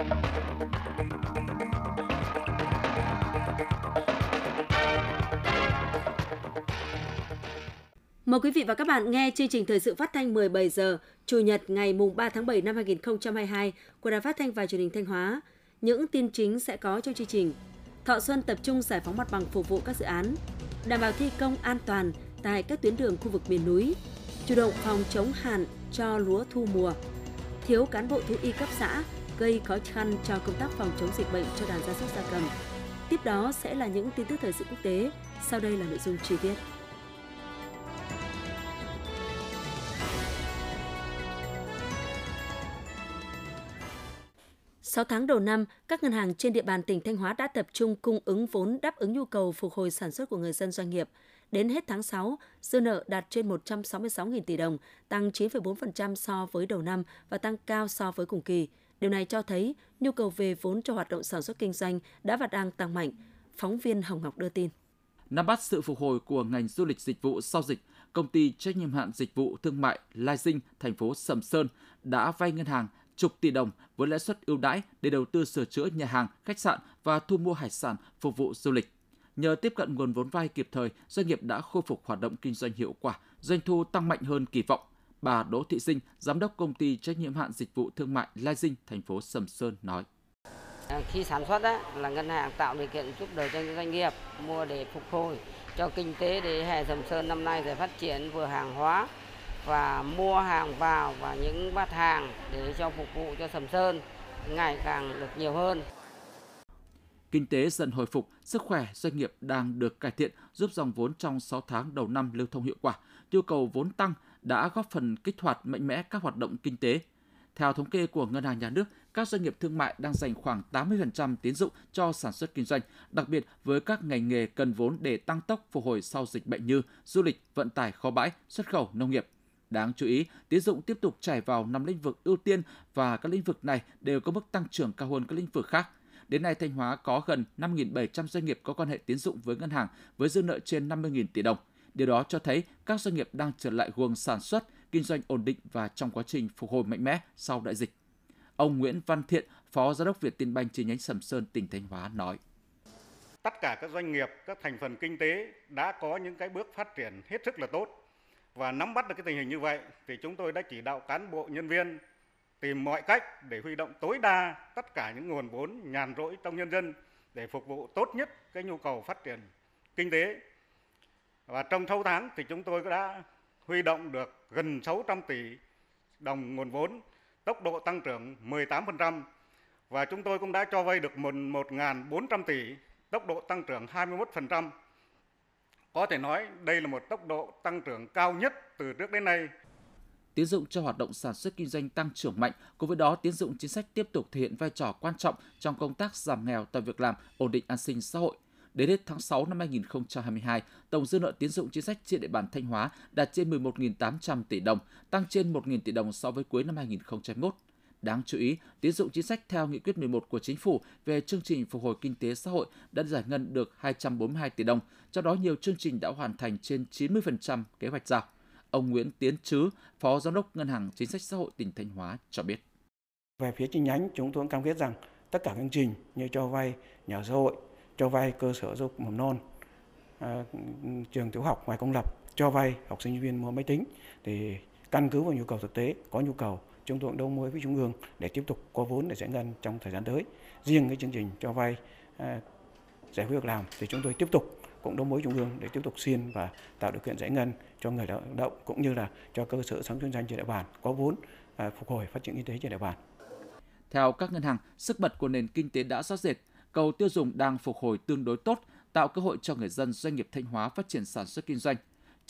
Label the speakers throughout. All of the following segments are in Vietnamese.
Speaker 1: Mời quý vị và các bạn nghe chương trình thời sự phát thanh 17 giờ Chủ nhật ngày mùng 3 tháng 7 năm 2022 của Đài Phát thanh và Truyền hình Thanh Hóa. Những tin chính sẽ có trong chương trình. Thọ Xuân tập trung giải phóng mặt bằng phục vụ các dự án, đảm bảo thi công an toàn tại các tuyến đường khu vực miền núi, chủ động phòng chống hạn cho lúa thu mùa, thiếu cán bộ thú y cấp xã gây khó khăn cho công tác phòng chống dịch bệnh cho đàn gia súc gia cầm. Tiếp đó sẽ là những tin tức thời sự quốc tế, sau đây là nội dung chi tiết. 6 tháng đầu năm, các ngân hàng trên địa bàn tỉnh Thanh Hóa đã tập trung cung ứng vốn đáp ứng nhu cầu phục hồi sản xuất của người dân doanh nghiệp. Đến hết tháng 6, dư nợ đạt trên 166.000 tỷ đồng, tăng 9,4% so với đầu năm và tăng cao so với cùng kỳ. Điều này cho thấy nhu cầu về vốn cho hoạt động sản xuất kinh doanh đã và đang tăng mạnh. Phóng viên Hồng Ngọc đưa tin.
Speaker 2: Nắm bắt sự phục hồi của ngành du lịch dịch vụ sau dịch, công ty trách nhiệm hạn dịch vụ thương mại Lai Dinh, thành phố Sầm Sơn đã vay ngân hàng chục tỷ đồng với lãi suất ưu đãi để đầu tư sửa chữa nhà hàng, khách sạn và thu mua hải sản phục vụ du lịch. Nhờ tiếp cận nguồn vốn vay kịp thời, doanh nghiệp đã khôi phục hoạt động kinh doanh hiệu quả, doanh thu tăng mạnh hơn kỳ vọng. Bà Đỗ Thị Sinh, giám đốc công ty trách nhiệm hạn dịch vụ thương mại Lai Dinh, thành phố Sầm Sơn nói.
Speaker 3: À, khi sản xuất á, là ngân hàng tạo điều kiện giúp đỡ cho doanh nghiệp mua để phục hồi cho kinh tế để hè Sầm Sơn năm nay sẽ phát triển vừa hàng hóa và mua hàng vào và những bát hàng để cho phục vụ cho Sầm Sơn ngày càng được nhiều hơn.
Speaker 2: Kinh tế dần hồi phục, sức khỏe doanh nghiệp đang được cải thiện giúp dòng vốn trong 6 tháng đầu năm lưu thông hiệu quả. Nhu cầu vốn tăng đã góp phần kích hoạt mạnh mẽ các hoạt động kinh tế. Theo thống kê của Ngân hàng Nhà nước, các doanh nghiệp thương mại đang dành khoảng 80% tín dụng cho sản xuất kinh doanh, đặc biệt với các ngành nghề cần vốn để tăng tốc phục hồi sau dịch bệnh như du lịch, vận tải kho bãi, xuất khẩu, nông nghiệp – Đáng chú ý, tín dụng tiếp tục chảy vào năm lĩnh vực ưu tiên và các lĩnh vực này đều có mức tăng trưởng cao hơn các lĩnh vực khác. Đến nay, Thanh Hóa có gần 5.700 doanh nghiệp có quan hệ tín dụng với ngân hàng với dư nợ trên 50.000 tỷ đồng. Điều đó cho thấy các doanh nghiệp đang trở lại guồng sản xuất, kinh doanh ổn định và trong quá trình phục hồi mạnh mẽ sau đại dịch. Ông Nguyễn Văn Thiện, Phó Giám đốc Việt Tiên Banh chi nhánh Sầm Sơn, tỉnh Thanh Hóa nói.
Speaker 4: Tất cả các doanh nghiệp, các thành phần kinh tế đã có những cái bước phát triển hết sức là tốt và nắm bắt được cái tình hình như vậy thì chúng tôi đã chỉ đạo cán bộ nhân viên tìm mọi cách để huy động tối đa tất cả những nguồn vốn nhàn rỗi trong nhân dân để phục vụ tốt nhất cái nhu cầu phát triển kinh tế. Và trong 6 tháng thì chúng tôi đã huy động được gần 600 tỷ đồng nguồn vốn, tốc độ tăng trưởng 18% và chúng tôi cũng đã cho vay được 1.400 tỷ, tốc độ tăng trưởng 21%. Có thể nói đây là một tốc độ tăng trưởng cao nhất từ trước đến nay.
Speaker 2: Tín dụng cho hoạt động sản xuất kinh doanh tăng trưởng mạnh, cùng với đó tín dụng chính sách tiếp tục thể hiện vai trò quan trọng trong công tác giảm nghèo tạo việc làm, ổn định an sinh xã hội. Đến hết tháng 6 năm 2022, tổng dư nợ tín dụng chính sách trên địa bàn Thanh Hóa đạt trên 11.800 tỷ đồng, tăng trên 1.000 tỷ đồng so với cuối năm 2021. Đáng chú ý, tín dụng chính sách theo nghị quyết 11 của chính phủ về chương trình phục hồi kinh tế xã hội đã giải ngân được 242 tỷ đồng, trong đó nhiều chương trình đã hoàn thành trên 90% kế hoạch giao. Ông Nguyễn Tiến Trứ, Phó Giám đốc Ngân hàng Chính sách Xã hội tỉnh Thanh Hóa cho biết.
Speaker 5: Về phía chi nhánh, chúng tôi cam kết rằng tất cả các chương trình như cho vay nhà xã hội, cho vay cơ sở giáo dục mầm non, à, trường tiểu học ngoài công lập, cho vay học sinh viên mua máy tính thì căn cứ vào nhu cầu thực tế, có nhu cầu chúng tôi cũng đấu mối với trung ương để tiếp tục có vốn để giải ngân trong thời gian tới. Riêng cái chương trình cho vay à, giải quyết việc làm thì chúng tôi tiếp tục cũng đấu mối trung ương để tiếp tục xin và tạo điều kiện giải ngân cho người lao động cũng như là cho cơ sở sản kinh doanh trên địa bàn có vốn à, phục hồi phát triển kinh tế trên địa bàn.
Speaker 2: Theo các ngân hàng, sức bật của nền kinh tế đã rõ rệt, cầu tiêu dùng đang phục hồi tương đối tốt, tạo cơ hội cho người dân doanh nghiệp Thanh Hóa phát triển sản xuất kinh doanh,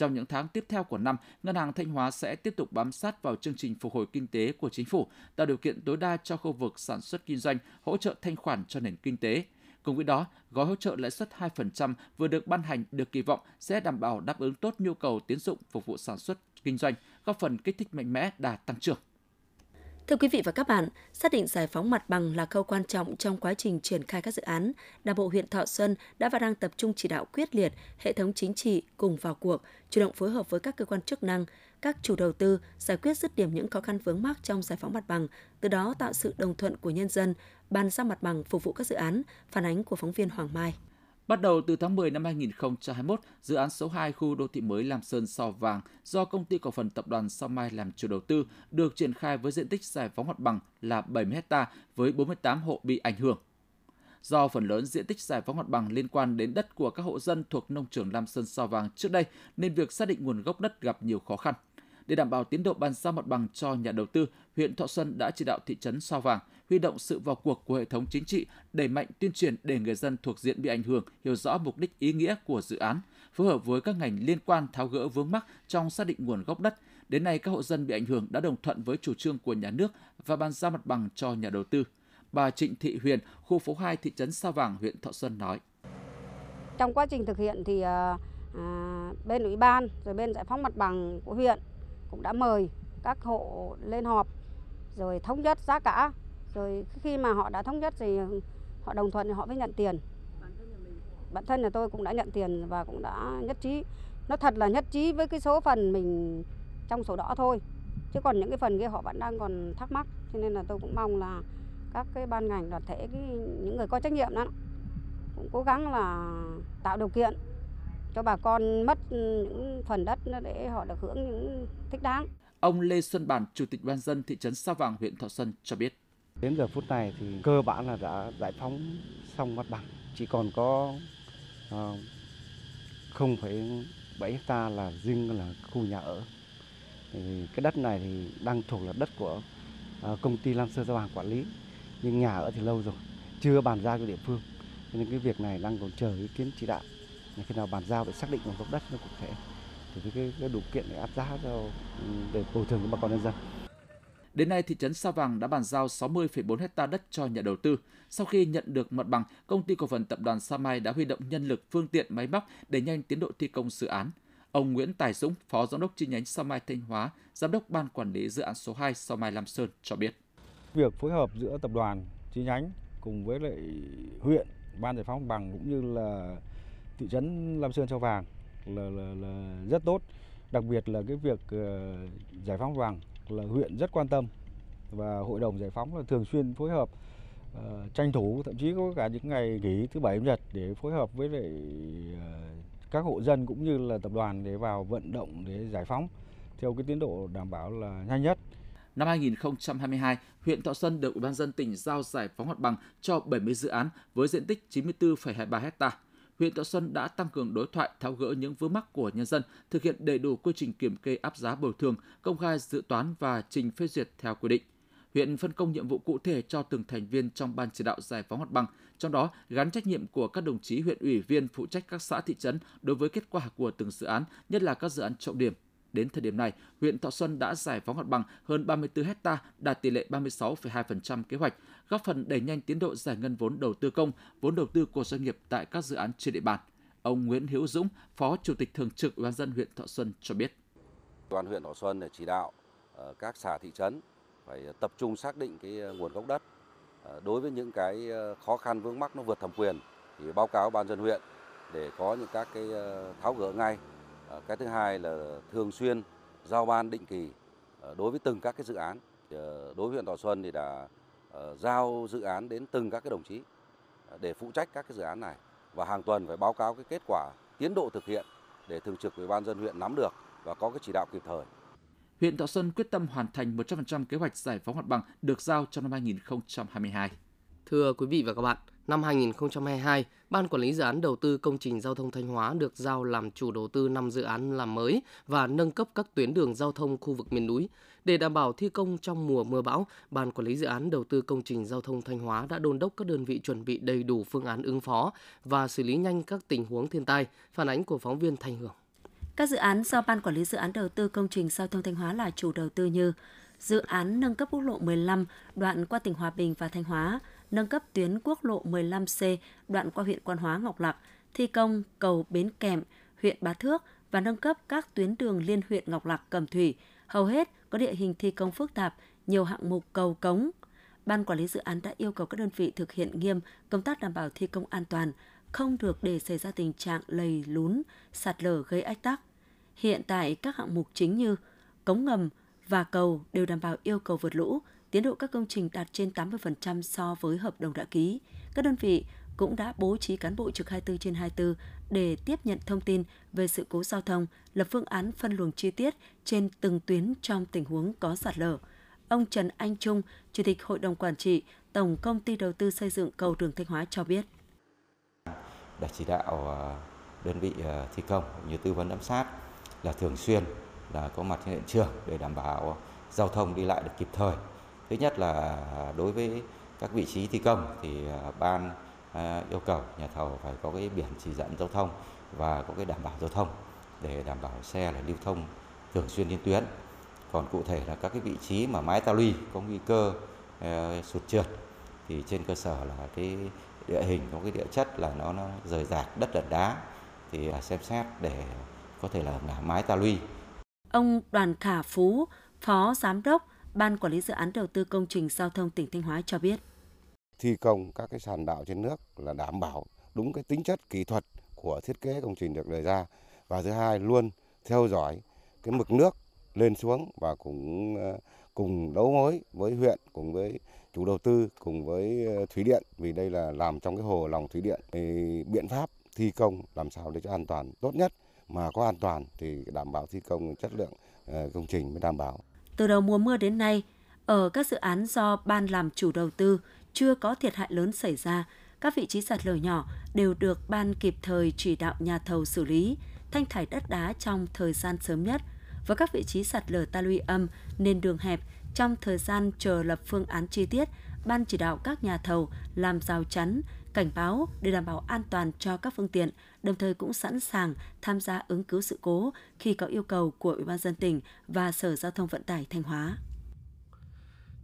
Speaker 2: trong những tháng tiếp theo của năm, Ngân hàng Thanh Hóa sẽ tiếp tục bám sát vào chương trình phục hồi kinh tế của chính phủ, tạo điều kiện tối đa cho khu vực sản xuất kinh doanh, hỗ trợ thanh khoản cho nền kinh tế. Cùng với đó, gói hỗ trợ lãi suất 2% vừa được ban hành được kỳ vọng sẽ đảm bảo đáp ứng tốt nhu cầu tiến dụng phục vụ sản xuất kinh doanh, góp phần kích thích mạnh mẽ đà tăng trưởng.
Speaker 1: Thưa quý vị và các bạn, xác định giải phóng mặt bằng là khâu quan trọng trong quá trình triển khai các dự án. Đảng bộ huyện Thọ Xuân đã và đang tập trung chỉ đạo quyết liệt, hệ thống chính trị cùng vào cuộc, chủ động phối hợp với các cơ quan chức năng, các chủ đầu tư giải quyết dứt điểm những khó khăn vướng mắc trong giải phóng mặt bằng, từ đó tạo sự đồng thuận của nhân dân, bàn giao mặt bằng phục vụ các dự án, phản ánh của phóng viên Hoàng Mai.
Speaker 2: Bắt đầu từ tháng 10 năm 2021, dự án số 2 khu đô thị mới Lam Sơn Sao Vàng do công ty cổ phần tập đoàn Sao Mai làm chủ đầu tư được triển khai với diện tích giải phóng mặt bằng là 70 ha với 48 hộ bị ảnh hưởng. Do phần lớn diện tích giải phóng mặt bằng liên quan đến đất của các hộ dân thuộc nông trường Lam Sơn Sao Vàng trước đây nên việc xác định nguồn gốc đất gặp nhiều khó khăn. Để đảm bảo tiến độ bàn giao mặt bằng cho nhà đầu tư, huyện Thọ Xuân đã chỉ đạo thị trấn Sao Vàng huy động sự vào cuộc của hệ thống chính trị, đẩy mạnh tuyên truyền để người dân thuộc diện bị ảnh hưởng hiểu rõ mục đích ý nghĩa của dự án, phối hợp với các ngành liên quan tháo gỡ vướng mắc trong xác định nguồn gốc đất. Đến nay, các hộ dân bị ảnh hưởng đã đồng thuận với chủ trương của nhà nước và bàn giao mặt bằng cho nhà đầu tư. Bà Trịnh Thị Huyền, khu phố 2 thị trấn Sao Vàng, huyện Thọ Xuân nói.
Speaker 6: Trong quá trình thực hiện thì ờ, à, bên ủy ban rồi bên giải phóng mặt bằng của huyện cũng đã mời các hộ lên họp rồi thống nhất giá cả. Rồi khi mà họ đã thống nhất thì họ đồng thuận thì họ mới nhận tiền. Bản thân nhà tôi cũng đã nhận tiền và cũng đã nhất trí. Nó thật là nhất trí với cái số phần mình trong sổ đỏ thôi. Chứ còn những cái phần kia họ vẫn đang còn thắc mắc. Cho nên là tôi cũng mong là các cái ban ngành đoàn thể cái, những người có trách nhiệm đó cũng cố gắng là tạo điều kiện cho bà con mất những phần đất để họ được hưởng những thích đáng.
Speaker 2: Ông Lê Xuân Bản, Chủ tịch Ban dân thị trấn Sao Vàng, huyện Thọ Xuân cho biết.
Speaker 7: Đến giờ phút này thì cơ bản là đã giải phóng xong mặt bằng, chỉ còn có uh, ờ, 0,7 hecta là riêng là khu nhà ở. Thì cái đất này thì đang thuộc là đất của uh, công ty Lam Sơn Sao Vàng quản lý, nhưng nhà ở thì lâu rồi, chưa bàn giao cho địa phương. Nên cái việc này đang còn chờ ý kiến chỉ đạo khi nào bàn giao để xác định nguồn gốc đất nó cụ thể thì cái, cái đủ kiện để áp giá cho để bồi thường cho bà con nhân dân.
Speaker 2: Đến nay, thị trấn Sao Vàng đã bàn giao 60,4 hecta đất cho nhà đầu tư. Sau khi nhận được mặt bằng, công ty cổ phần tập đoàn Sa Mai đã huy động nhân lực, phương tiện, máy móc để nhanh tiến độ thi công dự án. Ông Nguyễn Tài Dũng, Phó Giám đốc chi nhánh Sao Mai Thanh Hóa, Giám đốc Ban Quản lý Dự án số 2 Sao Mai Lam Sơn cho biết.
Speaker 8: Việc phối hợp giữa tập đoàn chi nhánh cùng với lại huyện, Ban giải phóng bằng cũng như là thị trấn Lam Sơn Sao Vàng là, là, là rất tốt. Đặc biệt là cái việc uh, giải phóng vàng là huyện rất quan tâm và hội đồng giải phóng là thường xuyên phối hợp uh, tranh thủ thậm chí có cả những ngày nghỉ thứ bảy chủ nhật để phối hợp với lại uh, các hộ dân cũng như là tập đoàn để vào vận động để giải phóng theo cái tiến độ đảm bảo là nhanh nhất.
Speaker 2: Năm 2022, huyện Thọ Xuân được Ủy ban dân tỉnh giao giải phóng mặt bằng cho 70 dự án với diện tích 94,23 ha huyện Thọ Xuân đã tăng cường đối thoại tháo gỡ những vướng mắc của nhân dân, thực hiện đầy đủ quy trình kiểm kê áp giá bồi thường, công khai dự toán và trình phê duyệt theo quy định. Huyện phân công nhiệm vụ cụ thể cho từng thành viên trong ban chỉ đạo giải phóng mặt bằng, trong đó gắn trách nhiệm của các đồng chí huyện ủy viên phụ trách các xã thị trấn đối với kết quả của từng dự án, nhất là các dự án trọng điểm, Đến thời điểm này, huyện Thọ Xuân đã giải phóng mặt bằng hơn 34 hecta, đạt tỷ lệ 36,2% kế hoạch, góp phần đẩy nhanh tiến độ giải ngân vốn đầu tư công, vốn đầu tư của doanh nghiệp tại các dự án trên địa bàn. Ông Nguyễn Hữu Dũng, Phó Chủ tịch Thường trực Ủy ban dân huyện Thọ Xuân cho biết.
Speaker 9: Toàn huyện Thọ Xuân để chỉ đạo ờ, các xã thị trấn phải tập trung xác định cái ờ, nguồn gốc đất. Ờ, đối với những cái khó khăn vướng mắc nó vượt thẩm quyền thì báo cáo ban dân huyện để có những các cái tháo gỡ ngay cái thứ hai là thường xuyên giao ban định kỳ ờ, đối với từng các cái dự án. Ờ, đối với huyện Thọ Xuân thì đã giao dự án đến từng các cái đồng chí để phụ trách các cái dự án này và hàng tuần phải báo cáo cái kết quả tiến độ thực hiện để thường trực ủy ban dân huyện nắm được và có cái chỉ đạo kịp thời.
Speaker 2: Huyện Thọ Xuân quyết tâm hoàn thành 100% kế hoạch giải phóng mặt bằng được giao trong năm 2022.
Speaker 10: Thưa quý vị và các bạn, Năm 2022, Ban Quản lý Dự án Đầu tư Công trình Giao thông Thanh Hóa được giao làm chủ đầu tư 5 dự án làm mới và nâng cấp các tuyến đường giao thông khu vực miền núi. Để đảm bảo thi công trong mùa mưa bão, Ban Quản lý Dự án Đầu tư Công trình Giao thông Thanh Hóa đã đôn đốc các đơn vị chuẩn bị đầy đủ phương án ứng phó và xử lý nhanh các tình huống thiên tai, phản ánh của phóng viên Thanh Hưởng.
Speaker 1: Các dự án do Ban Quản lý Dự án Đầu tư Công trình Giao thông Thanh Hóa là chủ đầu tư như dự án nâng cấp quốc lộ 15 đoạn qua tỉnh Hòa Bình và Thanh Hóa, nâng cấp tuyến quốc lộ 15C đoạn qua huyện Quan Hóa Ngọc Lặc, thi công cầu Bến Kèm, huyện Bá Thước và nâng cấp các tuyến đường liên huyện Ngọc Lặc Cẩm Thủy, hầu hết có địa hình thi công phức tạp nhiều hạng mục cầu cống. Ban quản lý dự án đã yêu cầu các đơn vị thực hiện nghiêm công tác đảm bảo thi công an toàn, không được để xảy ra tình trạng lầy lún, sạt lở gây ách tắc. Hiện tại các hạng mục chính như cống ngầm và cầu đều đảm bảo yêu cầu vượt lũ, tiến độ các công trình đạt trên 80% so với hợp đồng đã ký. Các đơn vị cũng đã bố trí cán bộ trực 24 trên 24 để tiếp nhận thông tin về sự cố giao thông, lập phương án phân luồng chi tiết trên từng tuyến trong tình huống có sạt lở. Ông Trần Anh Trung, Chủ tịch Hội đồng Quản trị Tổng Công ty Đầu tư Xây dựng Cầu Đường Thanh Hóa cho biết.
Speaker 11: Đã chỉ đạo ờ, đơn vị ờ, thi công như tư vấn giám sát là thường xuyên là có mặt trên hiện trường để đảm bảo giao thông đi lại được kịp thời. Thứ nhất là đối với các vị trí thi công thì à, ban à, yêu cầu nhà thầu phải có cái biển chỉ dẫn giao thông và có cái đảm bảo giao thông để đảm bảo xe là lưu thông thường xuyên trên tuyến còn cụ thể là các cái vị trí mà mái ta luy có nguy cơ à, sụt trượt thì trên cơ sở là cái địa hình có cái địa chất là nó nó rời rạc đất đất đá thì xem xét để có thể là ngả mái ta luy.
Speaker 1: Ông Đoàn Khả Phú, Phó Giám đốc Ban Quản lý Dự án Đầu tư Công trình Giao thông tỉnh Thanh Hóa cho biết.
Speaker 12: Thi công các cái sàn đạo trên nước là đảm bảo đúng cái tính chất kỹ thuật của thiết kế công trình được đề ra và thứ hai luôn theo dõi cái mực nước lên xuống và cũng ờ, cùng đấu mối với huyện, cùng với chủ đầu tư, cùng với ờ, thủy điện, vì đây là làm trong cái hồ lòng thủy điện thì biện pháp thi công làm sao để cho an toàn tốt nhất, mà có an toàn thì đảm bảo thi công chất lượng ờ, công trình mới đảm bảo.
Speaker 1: Từ đầu mùa mưa đến nay, ở các dự án do ban làm chủ đầu tư chưa có thiệt hại lớn xảy ra, các vị trí sạt lở nhỏ đều được ban kịp thời chỉ đạo nhà thầu xử lý, thanh thải đất đá trong thời gian sớm nhất – với các vị trí sạt lở ta luy âm nên đường hẹp trong thời gian chờ lập phương án chi tiết, ban chỉ đạo các nhà thầu làm rào chắn, cảnh báo để đảm bảo an toàn cho các phương tiện, đồng thời cũng sẵn sàng tham gia ứng cứu sự cố khi có yêu cầu của Ủy ban dân tỉnh và Sở Giao thông Vận tải Thanh Hóa.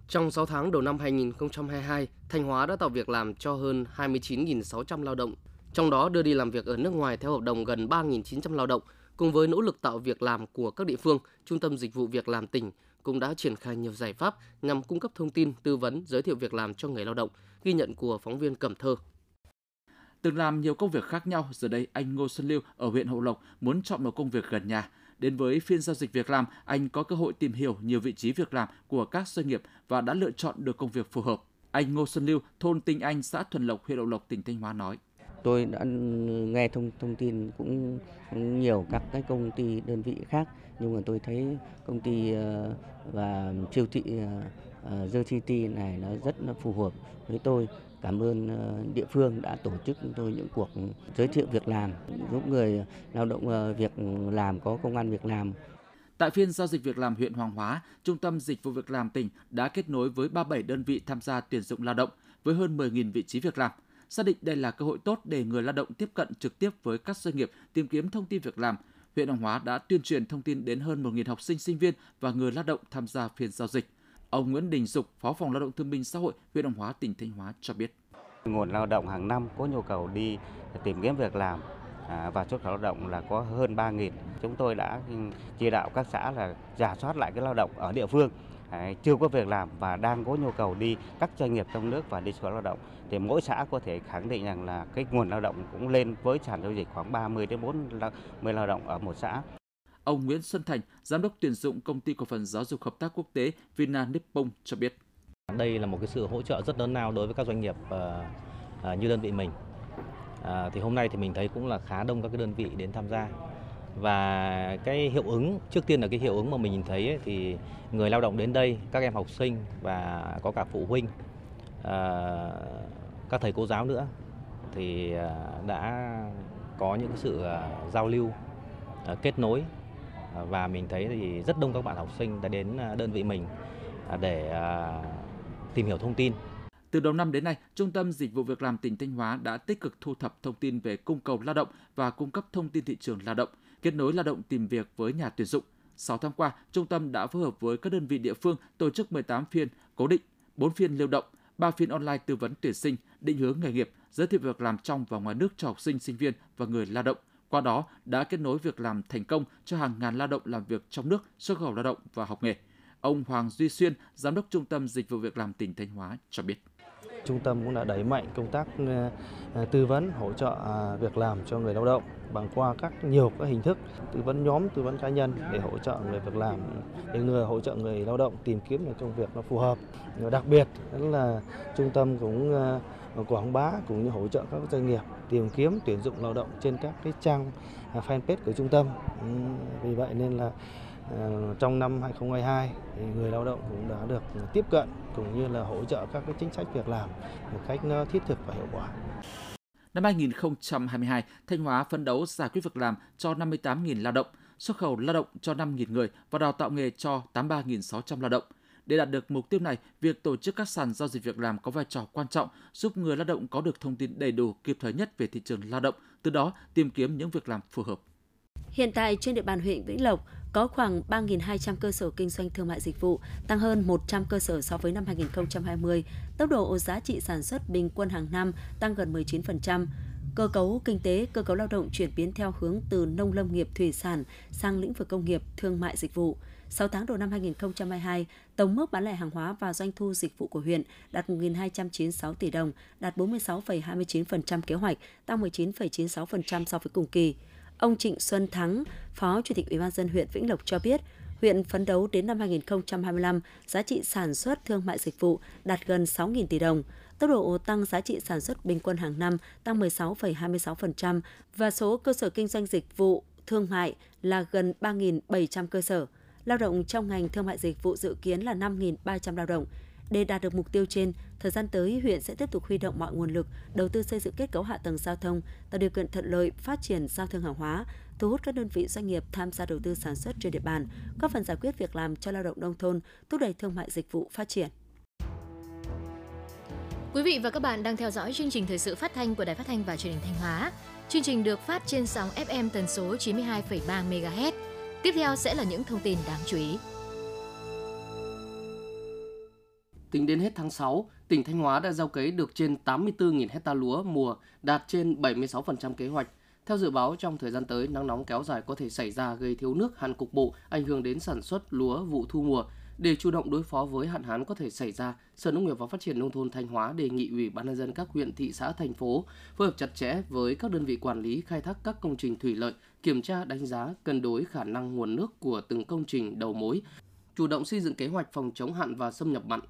Speaker 10: Trong 6 tháng đầu năm 2022, Thanh Hóa đã tạo việc làm cho hơn 29.600 lao động, trong đó đưa đi làm việc ở nước ngoài theo hợp đồng gần 3.900 lao động, Cùng với nỗ lực tạo việc làm của các địa phương, Trung tâm Dịch vụ Việc làm tỉnh cũng đã triển khai nhiều giải pháp nhằm cung cấp thông tin, tư vấn, giới thiệu việc làm cho người lao động, ghi nhận của phóng viên Cẩm Thơ.
Speaker 2: Từng làm nhiều công việc khác nhau, giờ đây anh Ngô Xuân Lưu ở huyện Hậu Lộc muốn chọn một công việc gần nhà. Đến với phiên giao dịch việc làm, anh có cơ hội tìm hiểu nhiều vị trí việc làm của các doanh nghiệp và đã lựa chọn được công việc phù hợp. Anh Ngô Xuân Lưu, thôn Tinh Anh, xã Thuần Lộc, huyện Hậu Lộc, tỉnh Thanh Hóa nói
Speaker 13: tôi đã nghe thông thông tin cũng nhiều các cái công ty đơn vị khác nhưng mà tôi thấy công ty ờ, và siêu thị ờ, ờ, The City này nó rất là phù hợp với tôi cảm ơn ờ, địa phương đã tổ chức tôi những cuộc giới thiệu việc làm giúp người lao động ờ, việc làm có công an việc làm
Speaker 2: Tại phiên giao dịch việc làm huyện Hoàng Hóa, Trung tâm Dịch vụ Việc làm tỉnh đã kết nối với 37 đơn vị tham gia tuyển dụng lao động với hơn 10.000 vị trí việc làm – xác định đây là cơ hội tốt để người lao động tiếp cận trực tiếp với các doanh nghiệp tìm kiếm thông tin việc làm. Huyện Hoàng Hóa đã tuyên truyền thông tin đến hơn 1.000 học sinh, sinh viên và người lao động tham gia phiên giao dịch. Ông Nguyễn Đình Dục, Phó phòng Lao động Thương binh Xã hội huyện đồng Hóa, tỉnh Thanh Hóa cho biết.
Speaker 14: Nguồn lao động hàng năm có nhu cầu đi tìm kiếm việc làm à, và xuất khẩu lao động là có hơn 3.000. Chúng tôi đã chỉ đạo các xã là giả soát lại cái lao động ở địa phương à, chưa có việc làm và đang có nhu cầu đi các doanh nghiệp trong nước và đi xuất khẩu lao động thì mỗi xã có thể khẳng định rằng là cái nguồn lao động cũng lên với sàn giao dịch khoảng 30 đến 40 lao động ở một xã.
Speaker 2: Ông Nguyễn Xuân Thành, giám đốc tuyển dụng công ty cổ phần giáo dục hợp tác quốc tế Vina Nippon cho biết.
Speaker 15: Đây là một cái sự hỗ trợ rất lớn lao đối với các doanh nghiệp uh, uh, như đơn vị mình. Uh, thì hôm nay thì mình thấy cũng là khá đông các cái đơn vị đến tham gia và cái hiệu ứng trước tiên là cái hiệu ứng mà mình nhìn thấy ấy, thì người lao động đến đây các em học sinh và có cả phụ huynh à, các thầy cô giáo nữa thì đã có những cái sự giao lưu kết nối Ờ, và mình thấy thì rất đông các bạn học sinh đã đến ờ, đơn vị mình à, để à, tìm hiểu thông tin
Speaker 2: từ đầu năm đến nay, Trung tâm Dịch vụ Việc làm tỉnh Thanh Hóa đã tích cực thu thập thông tin về cung cầu lao động và cung cấp thông tin thị trường lao động, kết nối lao động tìm việc với nhà tuyển dụng. 6 tháng qua, trung tâm đã phối hợp với các đơn vị địa phương tổ chức 18 phiên cố định, 4 phiên lưu động, 3 phiên online tư vấn tuyển sinh, định hướng nghề nghiệp, giới thiệu việc làm trong và ngoài nước cho học sinh, sinh viên và người lao động. Qua đó đã kết nối việc làm thành công cho hàng ngàn lao động làm việc trong nước, xuất khẩu lao động và học nghề. Ông Hoàng Duy Xuyên, Giám đốc Trung tâm Dịch vụ Việc làm tỉnh Thanh Hóa cho biết.
Speaker 15: Trung tâm cũng đã đẩy mạnh công tác ờ, ờ, tư vấn hỗ trợ à, việc làm cho người lao động bằng qua các nhiều các hình thức tư vấn nhóm, tư vấn cá nhân để hỗ trợ người việc làm, để người hỗ trợ người lao động tìm kiếm được công việc nó phù hợp. Đặc biệt là trung tâm cũng ờ, quảng bá cũng như hỗ trợ các doanh nghiệp tìm kiếm tuyển dụng lao động trên các cái trang à, fanpage của trung tâm. Ừ, vì vậy nên là à, trong năm 2022 thì người lao động cũng đã được tiếp cận cũng như là hỗ trợ các cái chính sách việc làm một cách thiết thực và hiệu quả.
Speaker 2: Năm 2022, Thanh Hóa phấn đấu giải quyết việc làm cho 58.000 lao động, xuất khẩu lao động cho 5.000 người và đào tạo nghề cho 83.600 lao động. Để đạt được mục tiêu này, việc tổ chức các sàn giao dịch việc làm có vai trò quan trọng giúp người lao động có được thông tin đầy đủ kịp thời nhất về thị trường lao động, từ đó tìm kiếm những việc làm phù hợp.
Speaker 1: Hiện tại trên địa bàn huyện Vĩnh Lộc có khoảng 3.200 cơ sở kinh doanh thương mại dịch vụ, tăng hơn 100 cơ sở so với năm 2020. Tốc độ giá trị sản xuất bình quân hàng năm tăng gần 19%. Cơ cấu kinh tế, cơ cấu lao động chuyển biến theo hướng từ nông lâm nghiệp thủy sản sang lĩnh vực công nghiệp, thương mại dịch vụ. 6 tháng đầu năm 2022, tổng mức bán lẻ hàng hóa và doanh thu dịch vụ của huyện đạt 1.296 tỷ đồng, đạt 46,29% kế hoạch, tăng 19,96% so với cùng kỳ. Ông Trịnh Xuân Thắng, Phó Chủ tịch Ủy ban dân huyện Vĩnh Lộc cho biết, huyện phấn đấu đến năm 2025, giá trị sản xuất thương mại dịch vụ đạt gần 6.000 tỷ đồng. Tốc độ tăng giá trị sản xuất bình quân hàng năm tăng 16,26% và số cơ sở kinh doanh dịch vụ thương mại là gần 3.700 cơ sở. Lao động trong ngành thương mại dịch vụ dự kiến là 5.300 lao động. Để đạt được mục tiêu trên, thời gian tới huyện sẽ tiếp tục huy động mọi nguồn lực, đầu tư xây dựng kết cấu hạ tầng giao thông, tạo điều kiện thuận lợi phát triển giao thương hàng hóa, thu hút các đơn vị doanh nghiệp tham gia đầu tư sản xuất trên địa bàn, góp phần giải quyết việc làm cho lao động nông thôn, thúc đẩy thương mại dịch vụ phát triển.
Speaker 16: Quý vị và các bạn đang theo dõi chương trình thời sự phát thanh của Đài Phát thanh và Truyền hình Thanh Hóa. Chương trình được phát trên sóng FM tần số 92,3 MHz. Tiếp theo sẽ là những thông tin đáng chú ý.
Speaker 10: Tính đến hết tháng 6, tỉnh Thanh Hóa đã gieo cấy được trên 84.000 hecta lúa mùa, đạt trên 76% kế hoạch. Theo dự báo, trong thời gian tới, nắng nóng kéo dài có thể xảy ra gây thiếu nước hạn cục bộ, ảnh hưởng đến sản xuất lúa vụ thu mùa. Để chủ động đối phó với hạn hán có thể xảy ra, Sở Nông nghiệp và Phát triển Nông thôn Thanh Hóa đề nghị Ủy ban nhân dân các huyện, thị xã, thành phố phối hợp chặt chẽ với các đơn vị quản lý khai thác các công trình thủy lợi, kiểm tra đánh giá cân đối khả năng nguồn nước của từng công trình đầu mối, chủ động xây dựng kế hoạch phòng chống hạn và xâm nhập mặn,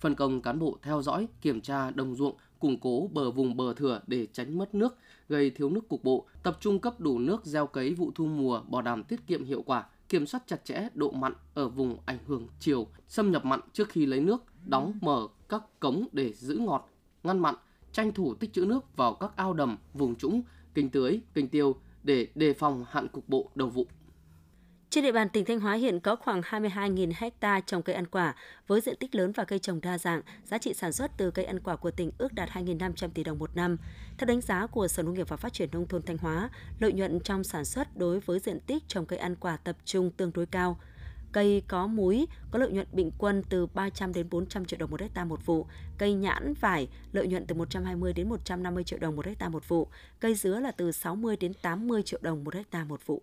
Speaker 10: phân công cán bộ theo dõi, kiểm tra đồng ruộng, củng cố bờ vùng bờ thừa để tránh mất nước, gây thiếu nước cục bộ, tập trung cấp đủ nước gieo cấy vụ thu mùa, bảo đảm tiết kiệm hiệu quả, kiểm soát chặt chẽ độ mặn ở vùng ảnh hưởng chiều, xâm nhập mặn trước khi lấy nước, đóng mở các cống để giữ ngọt, ngăn mặn, tranh thủ tích trữ nước vào các ao đầm, vùng trũng, kênh tưới, kênh tiêu để đề phòng hạn cục bộ đầu vụ.
Speaker 1: Trên địa bàn tỉnh Thanh Hóa hiện có khoảng 22.000 hecta trồng cây ăn quả với diện tích lớn và cây trồng đa dạng, giá trị sản xuất từ cây ăn quả của tỉnh ước đạt 2.500 tỷ đồng một năm. Theo đánh giá của Sở Nông nghiệp và Phát triển nông thôn Thanh Hóa, lợi nhuận trong sản xuất đối với diện tích trồng cây ăn quả tập trung tương đối cao. Cây có múi có lợi nhuận bình quân từ 300 đến 400 triệu đồng một hecta một vụ, cây nhãn vải lợi nhuận từ 120 đến 150 triệu đồng một hecta một vụ, cây dứa là từ 60 đến 80 triệu đồng một hecta một vụ.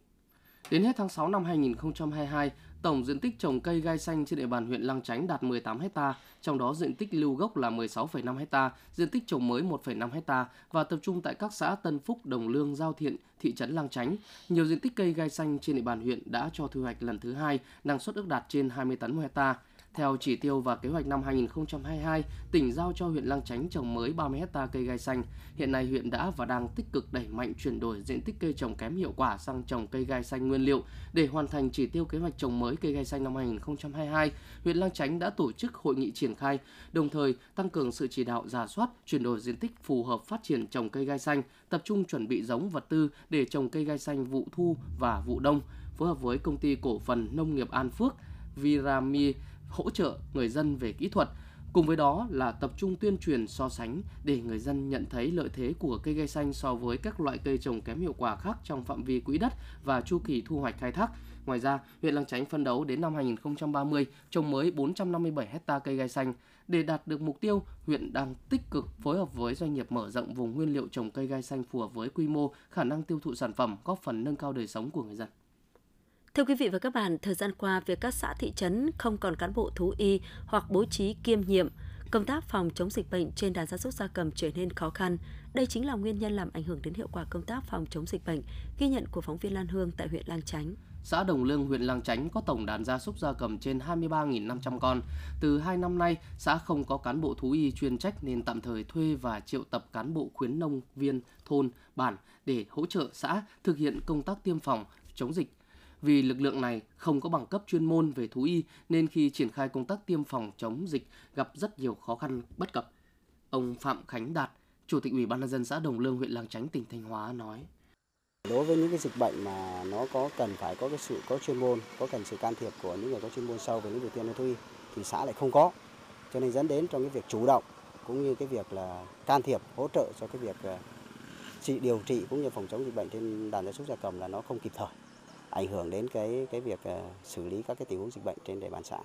Speaker 10: Đến hết tháng 6 năm 2022, tổng diện tích trồng cây gai xanh trên địa bàn huyện Lăng Chánh đạt 18 ha, trong đó diện tích lưu gốc là 16,5 ha, diện tích trồng mới 1,5 ha và tập trung tại các xã Tân Phúc, Đồng Lương, Giao Thiện, thị trấn Lăng Chánh. Nhiều diện tích cây gai xanh trên địa bàn huyện đã cho thu hoạch lần thứ hai, năng suất ước đạt trên 20 tấn một hecta. Theo chỉ tiêu và kế hoạch năm 2022, tỉnh giao cho huyện Lang Chánh trồng mới 30 hecta cây gai xanh. Hiện nay huyện đã và đang tích cực đẩy mạnh chuyển đổi diện tích cây trồng kém hiệu quả sang trồng cây gai xanh nguyên liệu để hoàn thành chỉ tiêu kế hoạch trồng mới cây gai xanh năm 2022. Huyện Lang Chánh đã tổ chức hội nghị triển khai, đồng thời tăng cường sự chỉ đạo giả soát, chuyển đổi diện tích phù hợp phát triển trồng cây gai xanh, tập trung chuẩn bị giống vật tư để trồng cây gai xanh vụ thu và vụ đông, phối hợp với công ty cổ phần nông nghiệp An Phước, Virami hỗ trợ người dân về kỹ thuật. Cùng với đó là tập trung tuyên truyền so sánh để người dân nhận thấy lợi thế của cây gai xanh so với các loại cây trồng kém hiệu quả khác trong phạm vi quỹ đất và chu kỳ thu hoạch khai thác. Ngoài ra, huyện Lăng Chánh phân đấu đến năm 2030 trồng mới 457 hecta cây gai xanh. Để đạt được mục tiêu, huyện đang tích cực phối hợp với doanh nghiệp mở rộng vùng nguyên liệu trồng cây gai xanh phù hợp với quy mô, khả năng tiêu thụ sản phẩm, góp phần nâng cao đời sống của người dân.
Speaker 1: Thưa quý vị và các bạn, thời gian qua, việc các xã thị trấn không còn cán bộ thú y hoặc bố trí kiêm nhiệm, công tác phòng chống dịch bệnh trên đàn gia súc gia cầm trở nên khó khăn. Đây chính là nguyên nhân làm ảnh hưởng đến hiệu quả công tác phòng chống dịch bệnh, ghi nhận của phóng viên Lan Hương tại huyện Lang Chánh.
Speaker 10: Xã Đồng Lương, huyện Lang Chánh có tổng đàn gia súc gia cầm trên 23.500 con. Từ 2 năm nay, xã không có cán bộ thú y chuyên trách nên tạm thời thuê và triệu tập cán bộ khuyến nông viên thôn, bản để hỗ trợ xã thực hiện công tác tiêm phòng chống dịch vì lực lượng này không có bằng cấp chuyên môn về thú y nên khi triển khai công tác tiêm phòng chống dịch gặp rất nhiều khó khăn bất cập. Ông Phạm Khánh Đạt, Chủ tịch Ủy ban nhân dân xã Đồng Lương, huyện Lang Chánh, tỉnh Thanh Hóa nói:
Speaker 17: Đối với những cái dịch bệnh mà nó có cần phải có cái sự có chuyên môn, có cần sự can thiệp của những người có chuyên môn sâu về lĩnh vực tiêm thú y thì xã lại không có. Cho nên dẫn đến trong cái việc chủ động cũng như cái việc là can thiệp hỗ trợ cho cái việc ờ, trị điều trị cũng như phòng chống dịch bệnh trên đàn gia súc gia cầm là nó không kịp thời ảnh hưởng đến cái cái việc ờ, xử lý các cái tình huống dịch bệnh trên địa bàn xã.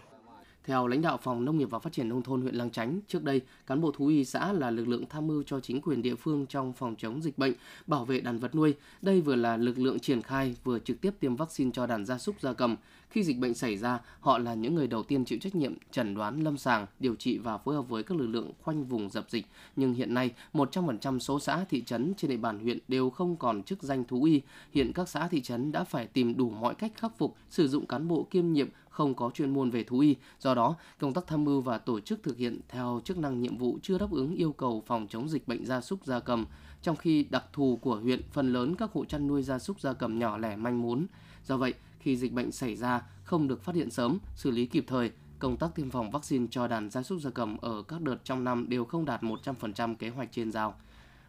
Speaker 10: Theo lãnh đạo Phòng Nông nghiệp và Phát triển Nông thôn huyện Lang Chánh, trước đây, cán bộ thú y xã là lực lượng tham mưu cho chính quyền địa phương trong phòng chống dịch bệnh, bảo vệ đàn vật nuôi. Đây vừa là lực lượng triển khai, vừa trực tiếp tiêm vaccine cho đàn gia súc gia cầm. Khi dịch bệnh xảy ra, họ là những người đầu tiên chịu trách nhiệm chẩn đoán lâm sàng, điều trị và phối hợp với các lực lượng khoanh vùng dập dịch. Nhưng hiện nay, 100% số xã thị trấn trên địa bàn huyện đều không còn chức danh thú y. Hiện các xã thị trấn đã phải tìm đủ mọi cách khắc phục, sử dụng cán bộ kiêm nhiệm không có chuyên môn về thú y. Do đó, công tác tham mưu và tổ chức thực hiện theo chức năng nhiệm vụ chưa đáp ứng yêu cầu phòng chống dịch bệnh gia súc gia cầm, trong khi đặc thù của huyện phần lớn các hộ chăn nuôi gia súc gia cầm nhỏ lẻ manh mún. Do vậy, khi dịch bệnh xảy ra không được phát hiện sớm, xử lý kịp thời, công tác tiêm phòng vaccine cho đàn gia súc gia cầm ở các đợt trong năm đều không đạt 100% kế hoạch trên giao.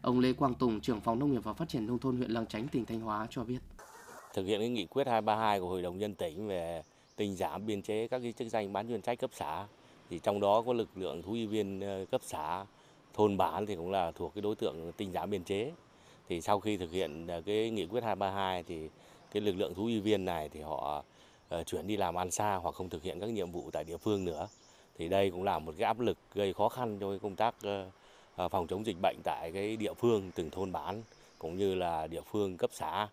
Speaker 10: Ông Lê Quang Tùng, trưởng phòng nông nghiệp và phát triển nông thôn huyện lăng Chánh, tỉnh Thanh Hóa cho biết.
Speaker 18: Thực hiện cái nghị quyết 232 của Hội đồng nhân tỉnh về tinh giảm biên chế các cái chức danh bán chuyên trách cấp xã. Thì trong đó có lực lượng thú y viên ờ, cấp xã, thôn bản thì cũng là thuộc cái đối tượng tinh giảm biên chế. Thì sau khi thực hiện ờ, cái nghị quyết 232 thì cái lực lượng thú y viên này thì họ ờ, chuyển đi làm ăn xa hoặc không thực hiện các nhiệm vụ tại địa phương nữa. Thì đây cũng là một cái áp lực gây khó khăn cho công tác phòng chống dịch bệnh tại cái địa phương, từng thôn bản cũng như là địa phương, cấp xã.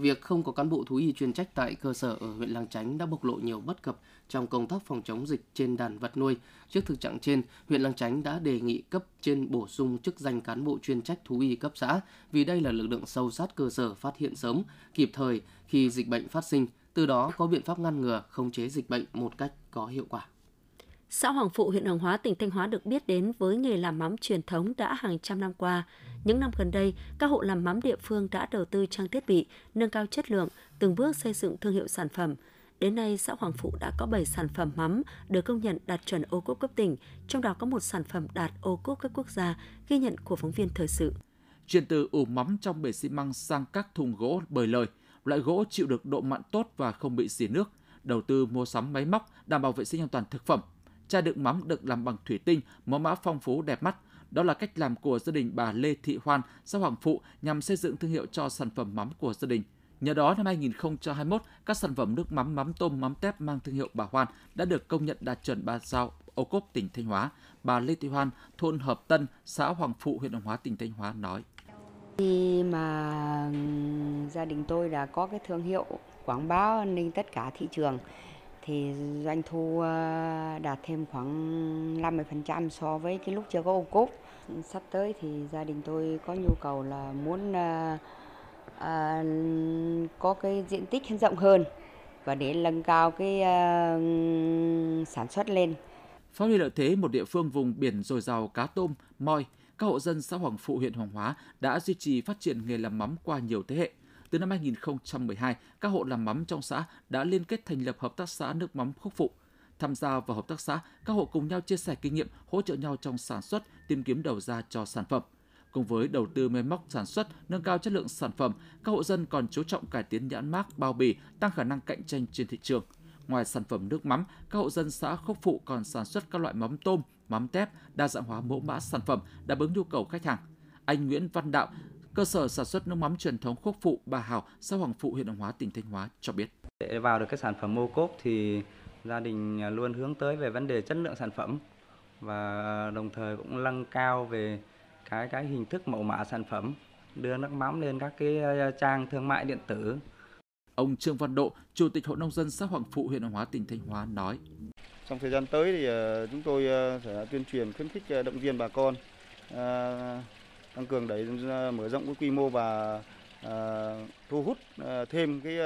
Speaker 10: Việc không có cán bộ thú y chuyên trách tại cơ sở ở huyện Lang Chánh đã bộc lộ nhiều bất cập trong công tác phòng chống dịch trên đàn vật nuôi. Trước thực trạng trên, huyện Lang Chánh đã đề nghị cấp trên bổ sung chức danh cán bộ chuyên trách thú y cấp xã vì đây là lực lượng sâu sát cơ sở phát hiện sớm, kịp thời khi dịch bệnh phát sinh, từ đó có biện pháp ngăn ngừa, khống chế dịch bệnh một cách có hiệu quả.
Speaker 1: Xã Hoàng Phụ, huyện Hoàng Hóa, tỉnh Thanh Hóa được biết đến với nghề làm mắm truyền thống đã hàng trăm năm qua. Những năm gần đây, các hộ làm mắm địa phương đã đầu tư trang thiết bị, nâng cao chất lượng, từng bước xây dựng thương hiệu sản phẩm. Đến nay, xã Hoàng Phụ đã có 7 sản phẩm mắm được công nhận đạt chuẩn ô cốp cấp tỉnh, trong đó có một sản phẩm đạt ô cốp cấp quốc gia, ghi nhận của phóng viên thời sự.
Speaker 2: Chuyển từ ủ mắm trong bể xi măng sang các thùng gỗ bời lời, loại gỗ chịu được độ mặn tốt và không bị xỉ nước, đầu tư mua sắm máy móc đảm bảo vệ sinh an toàn thực phẩm. Chai đựng mắm được làm bằng thủy tinh, mẫu mã phong phú đẹp mắt, đó là cách làm của gia đình bà Lê Thị Hoan, xã Hoàng Phụ nhằm xây dựng thương hiệu cho sản phẩm mắm của gia đình. Nhờ đó, năm 2021, các sản phẩm nước mắm, mắm tôm, mắm tép mang thương hiệu bà Hoan đã được công nhận đạt chuẩn ba sao ô cốp tỉnh Thanh Hóa. Bà Lê Thị Hoan, thôn Hợp Tân, xã Hoàng Phụ, huyện Hoàng Hóa, tỉnh Thanh Hóa nói.
Speaker 19: Khi mà gia đình tôi đã có cái thương hiệu quảng bá lên tất cả thị trường thì doanh thu ờ, đạt thêm khoảng 50% so với cái lúc chưa có ô cốp. Sắp tới thì gia đình tôi có nhu cầu là muốn à, à, có cái diện tích rộng hơn và để nâng cao cái à, sản xuất lên.
Speaker 2: Phát huy lợi thế một địa phương vùng biển dồi dào cá tôm, moi, các hộ dân xã Hoàng Phụ huyện Hoàng Hóa đã duy trì phát triển nghề làm mắm qua nhiều thế hệ. Từ năm 2012, các hộ làm mắm trong xã đã liên kết thành lập hợp tác xã nước mắm Khúc Phụ. Tham gia vào hợp tác xã, các hộ cùng nhau chia sẻ kinh nghiệm, hỗ trợ nhau trong sản xuất, tìm kiếm đầu ra cho sản phẩm. Cùng với đầu tư máy móc sản xuất, nâng cao chất lượng sản phẩm, các hộ dân còn chú trọng cải tiến nhãn mác, bao bì, tăng khả năng cạnh tranh trên thị trường. Ngoài sản phẩm nước mắm, các hộ dân xã Khúc Phụ còn sản xuất các loại mắm tôm, mắm tép, đa dạng hóa mẫu mã sản phẩm đáp ứng nhu cầu khách hàng. Anh Nguyễn Văn Đạo, cơ sở sản xuất nước mắm truyền thống Khúc Phụ Bà Hảo, xã Hoàng Phụ, huyện Hoàng Hóa, tỉnh Thanh Hóa cho biết.
Speaker 20: Để vào được cái sản phẩm ô cốp thì gia đình luôn hướng tới về vấn đề chất lượng sản phẩm và đồng thời cũng nâng cao về cái cái hình thức mẫu mã sản phẩm đưa nước mắm lên các cái trang thương mại điện tử
Speaker 2: Ông Trương Văn Độ, Chủ tịch Hội Nông dân xã Hoàng Phụ, huyện Hoàng Hóa, tỉnh Thanh Hóa nói.
Speaker 21: Trong thời gian tới thì chúng tôi sẽ tuyên truyền khuyến khích động viên bà con tăng cường đẩy ờ, mở rộng cái quy mô và ờ, thu hút ờ, thêm cái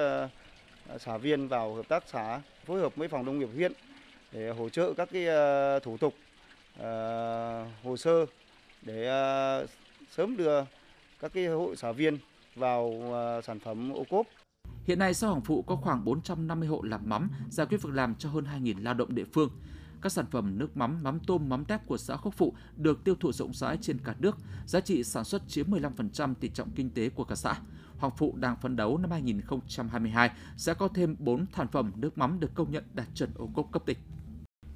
Speaker 21: xã viên vào hợp tác xã phối hợp với phòng nông nghiệp huyện để hỗ trợ các cái thủ tục hồ sơ để sớm đưa các cái hội xã viên vào sản phẩm ô cốp.
Speaker 2: Hiện nay xã Hoàng Phụ có khoảng 450 hộ làm mắm, giải quyết việc làm cho hơn 2.000 lao động địa phương. Các sản phẩm nước mắm, mắm tôm, mắm tép của xã Khúc Phụ được tiêu thụ rộng rãi trên cả nước, giá trị sản xuất chiếm 15% tỷ trọng kinh tế của cả xã. Hoàng Phụ đang phấn đấu năm 2022 sẽ có thêm 4 sản phẩm nước mắm được công nhận đạt chuẩn ô cốp cấp tỉnh.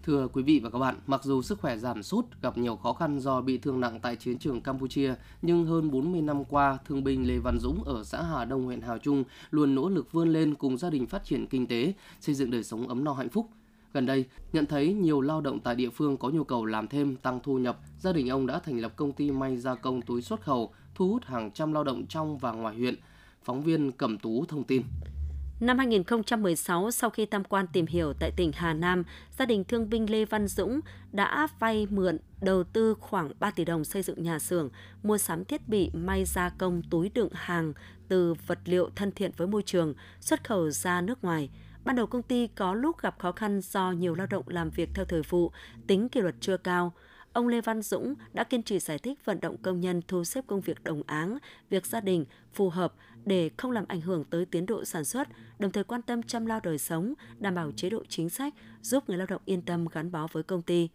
Speaker 10: Thưa quý vị và các bạn, mặc dù sức khỏe giảm sút, gặp nhiều khó khăn do bị thương nặng tại chiến trường Campuchia, nhưng hơn 40 năm qua, thương binh Lê Văn Dũng ở xã Hà Đông, huyện Hà Trung luôn nỗ lực vươn lên cùng gia đình phát triển kinh tế, xây dựng đời sống ấm no hạnh phúc. Gần đây, nhận thấy nhiều lao động tại địa phương có nhu cầu làm thêm tăng thu nhập, gia đình ông đã thành lập công ty may gia công túi xuất khẩu, thu hút hàng trăm lao động trong và ngoài huyện. Phóng viên Cẩm Tú thông tin.
Speaker 1: Năm 2016, sau khi tham quan tìm hiểu tại tỉnh Hà Nam, gia đình thương binh Lê Văn Dũng đã vay mượn đầu tư khoảng 3 tỷ đồng xây dựng nhà xưởng, mua sắm thiết bị may gia công túi đựng hàng từ vật liệu thân thiện với môi trường, xuất khẩu ra nước ngoài. Ban đầu công ty có lúc gặp khó khăn do nhiều lao động làm việc theo thời vụ, tính kỷ luật chưa cao. Ông Lê Văn Dũng đã kiên trì giải thích vận động công nhân thu xếp công việc đồng áng, việc gia đình phù hợp để không làm ảnh hưởng tới tiến độ sản xuất, đồng thời quan tâm chăm lo đời sống, đảm bảo chế độ chính sách, giúp người lao động yên tâm gắn bó với công ty.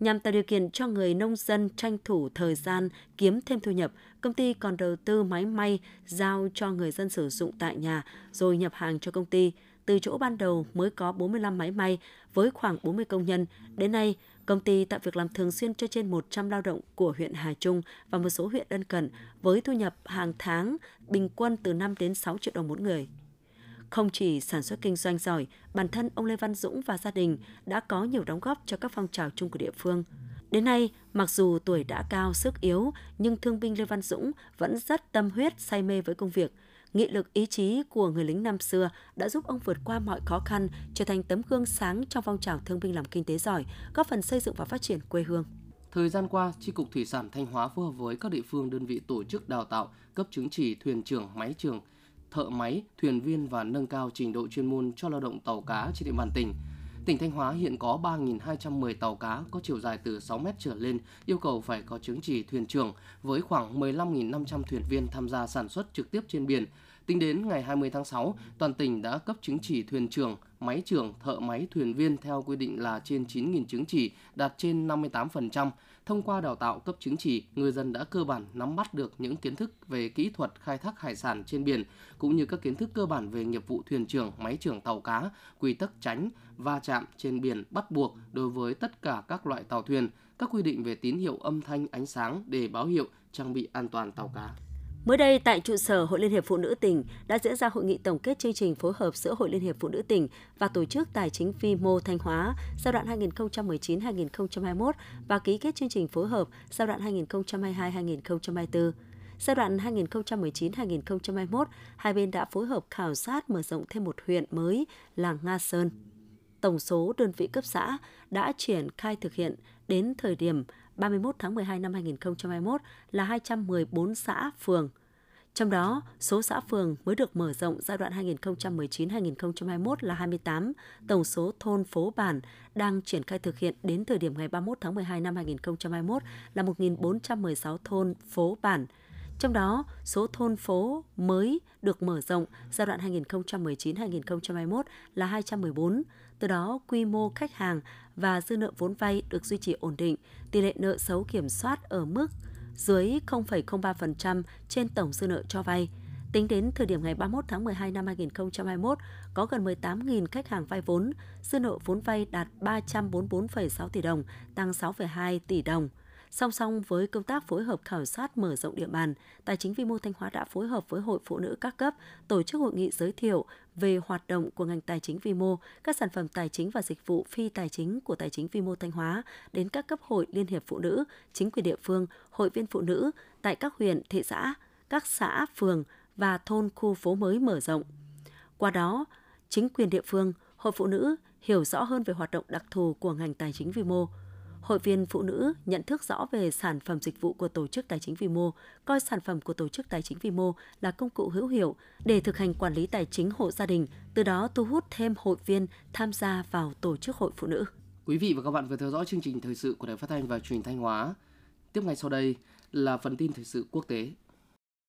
Speaker 1: Nhằm tạo điều kiện cho người nông dân tranh thủ thời gian kiếm thêm thu nhập, công ty còn đầu tư máy may giao cho người dân sử dụng tại nhà rồi nhập hàng cho công ty. Từ chỗ ban đầu mới có 45 máy may với khoảng 40 công nhân, đến nay Công ty tạo việc làm thường xuyên cho trên 100 lao động của huyện Hà Trung và một số huyện lân cận với thu nhập hàng tháng bình quân từ 5 đến 6 triệu đồng mỗi người. Không chỉ sản xuất kinh doanh giỏi, bản thân ông Lê Văn Dũng và gia đình đã có nhiều đóng góp cho các phong trào chung của địa phương. Đến nay, mặc dù tuổi đã cao, sức yếu, nhưng thương binh Lê Văn Dũng vẫn rất tâm huyết, say mê với công việc – nghị lực ý chí của người lính năm xưa đã giúp ông vượt qua mọi khó khăn, trở thành tấm gương sáng trong phong trào thương binh làm kinh tế giỏi, góp phần xây dựng và phát triển quê hương.
Speaker 10: Thời gian qua, Tri Cục Thủy sản Thanh Hóa phối hợp với các địa phương đơn vị tổ chức đào tạo, cấp chứng chỉ thuyền trưởng, máy trưởng, thợ máy, thuyền viên và nâng cao trình độ chuyên môn cho lao động tàu cá trên địa bàn tỉnh. Tỉnh Thanh Hóa hiện có 3.210 tàu cá có chiều dài từ 6 mét trở lên yêu cầu phải có chứng chỉ thuyền trưởng với khoảng 15.500 thuyền viên tham gia sản xuất trực tiếp trên biển. Tính đến ngày 20 tháng 6, toàn tỉnh đã cấp chứng chỉ thuyền trưởng, máy trưởng, thợ máy, thuyền viên theo quy định là trên 9.000 chứng chỉ, đạt trên 58%. Thông qua đào tạo cấp chứng chỉ, người dân đã cơ bản nắm bắt được những kiến thức về kỹ thuật khai thác hải sản trên biển, cũng như các kiến thức cơ bản về nghiệp vụ thuyền trưởng, máy trưởng tàu cá, quy tắc tránh, va chạm trên biển bắt buộc đối với tất cả các loại tàu thuyền, các quy định về tín hiệu âm thanh ánh sáng để báo hiệu trang bị an toàn tàu cá.
Speaker 1: Mới đây, tại trụ sở Hội Liên hiệp Phụ nữ tỉnh đã diễn ra hội nghị tổng kết chương trình phối hợp giữa Hội Liên hiệp Phụ nữ tỉnh và Tổ chức Tài chính phi mô Thanh Hóa giai đoạn 2019-2021 và ký kết chương trình phối hợp giai đoạn 2022-2024. Giai đoạn 2019-2021, hai bên đã phối hợp khảo sát mở rộng thêm một huyện mới là Nga Sơn. Tổng số đơn vị cấp xã đã triển khai thực hiện đến thời điểm 31 tháng 12 năm 2021 là 214 xã, phường. Trong đó, số xã phường mới được mở rộng giai đoạn 2019-2021 là 28, tổng số thôn phố bản đang triển khai thực hiện đến thời điểm ngày 31 tháng 12 năm 2021 là 1.416 thôn phố bản. Trong đó, số thôn phố mới được mở rộng giai đoạn 2019-2021 là 214, từ đó, quy mô khách hàng và dư nợ vốn vay được duy trì ổn định, tỷ lệ nợ xấu kiểm soát ở mức dưới 0,03% trên tổng dư nợ cho vay. Tính đến thời điểm ngày 31 tháng 12 năm 2021, có gần 18.000 khách hàng vay vốn, dư nợ vốn vay đạt 344,6 tỷ đồng, tăng 6,2 tỷ đồng. Song song với công tác phối hợp khảo sát mở rộng địa bàn, Tài chính Vi mô Thanh Hóa đã phối hợp với Hội Phụ nữ các cấp tổ chức hội nghị giới thiệu về hoạt động của ngành tài chính vi mô, các sản phẩm tài chính và dịch vụ phi tài chính của Tài chính vi mô Thanh Hóa đến các cấp hội Liên hiệp Phụ nữ, chính quyền địa phương, hội viên phụ nữ tại các huyện, thị xã, các xã, phường và thôn khu phố mới mở rộng. Qua đó, chính quyền địa phương, hội phụ nữ hiểu rõ hơn về hoạt động đặc thù của ngành tài chính vi mô. Hội viên phụ nữ nhận thức rõ về sản phẩm dịch vụ của tổ chức tài chính vi mô, coi sản phẩm của tổ chức tài chính vi mô là công cụ hữu hiệu để thực hành quản lý tài chính hộ gia đình, từ đó thu hút thêm hội viên tham gia vào tổ chức hội phụ nữ.
Speaker 10: Quý vị và các bạn vừa theo dõi chương trình thời sự của Đài Phát thanh và Truyền Thanh Hóa. Tiếp ngay sau đây là phần tin thời sự quốc tế.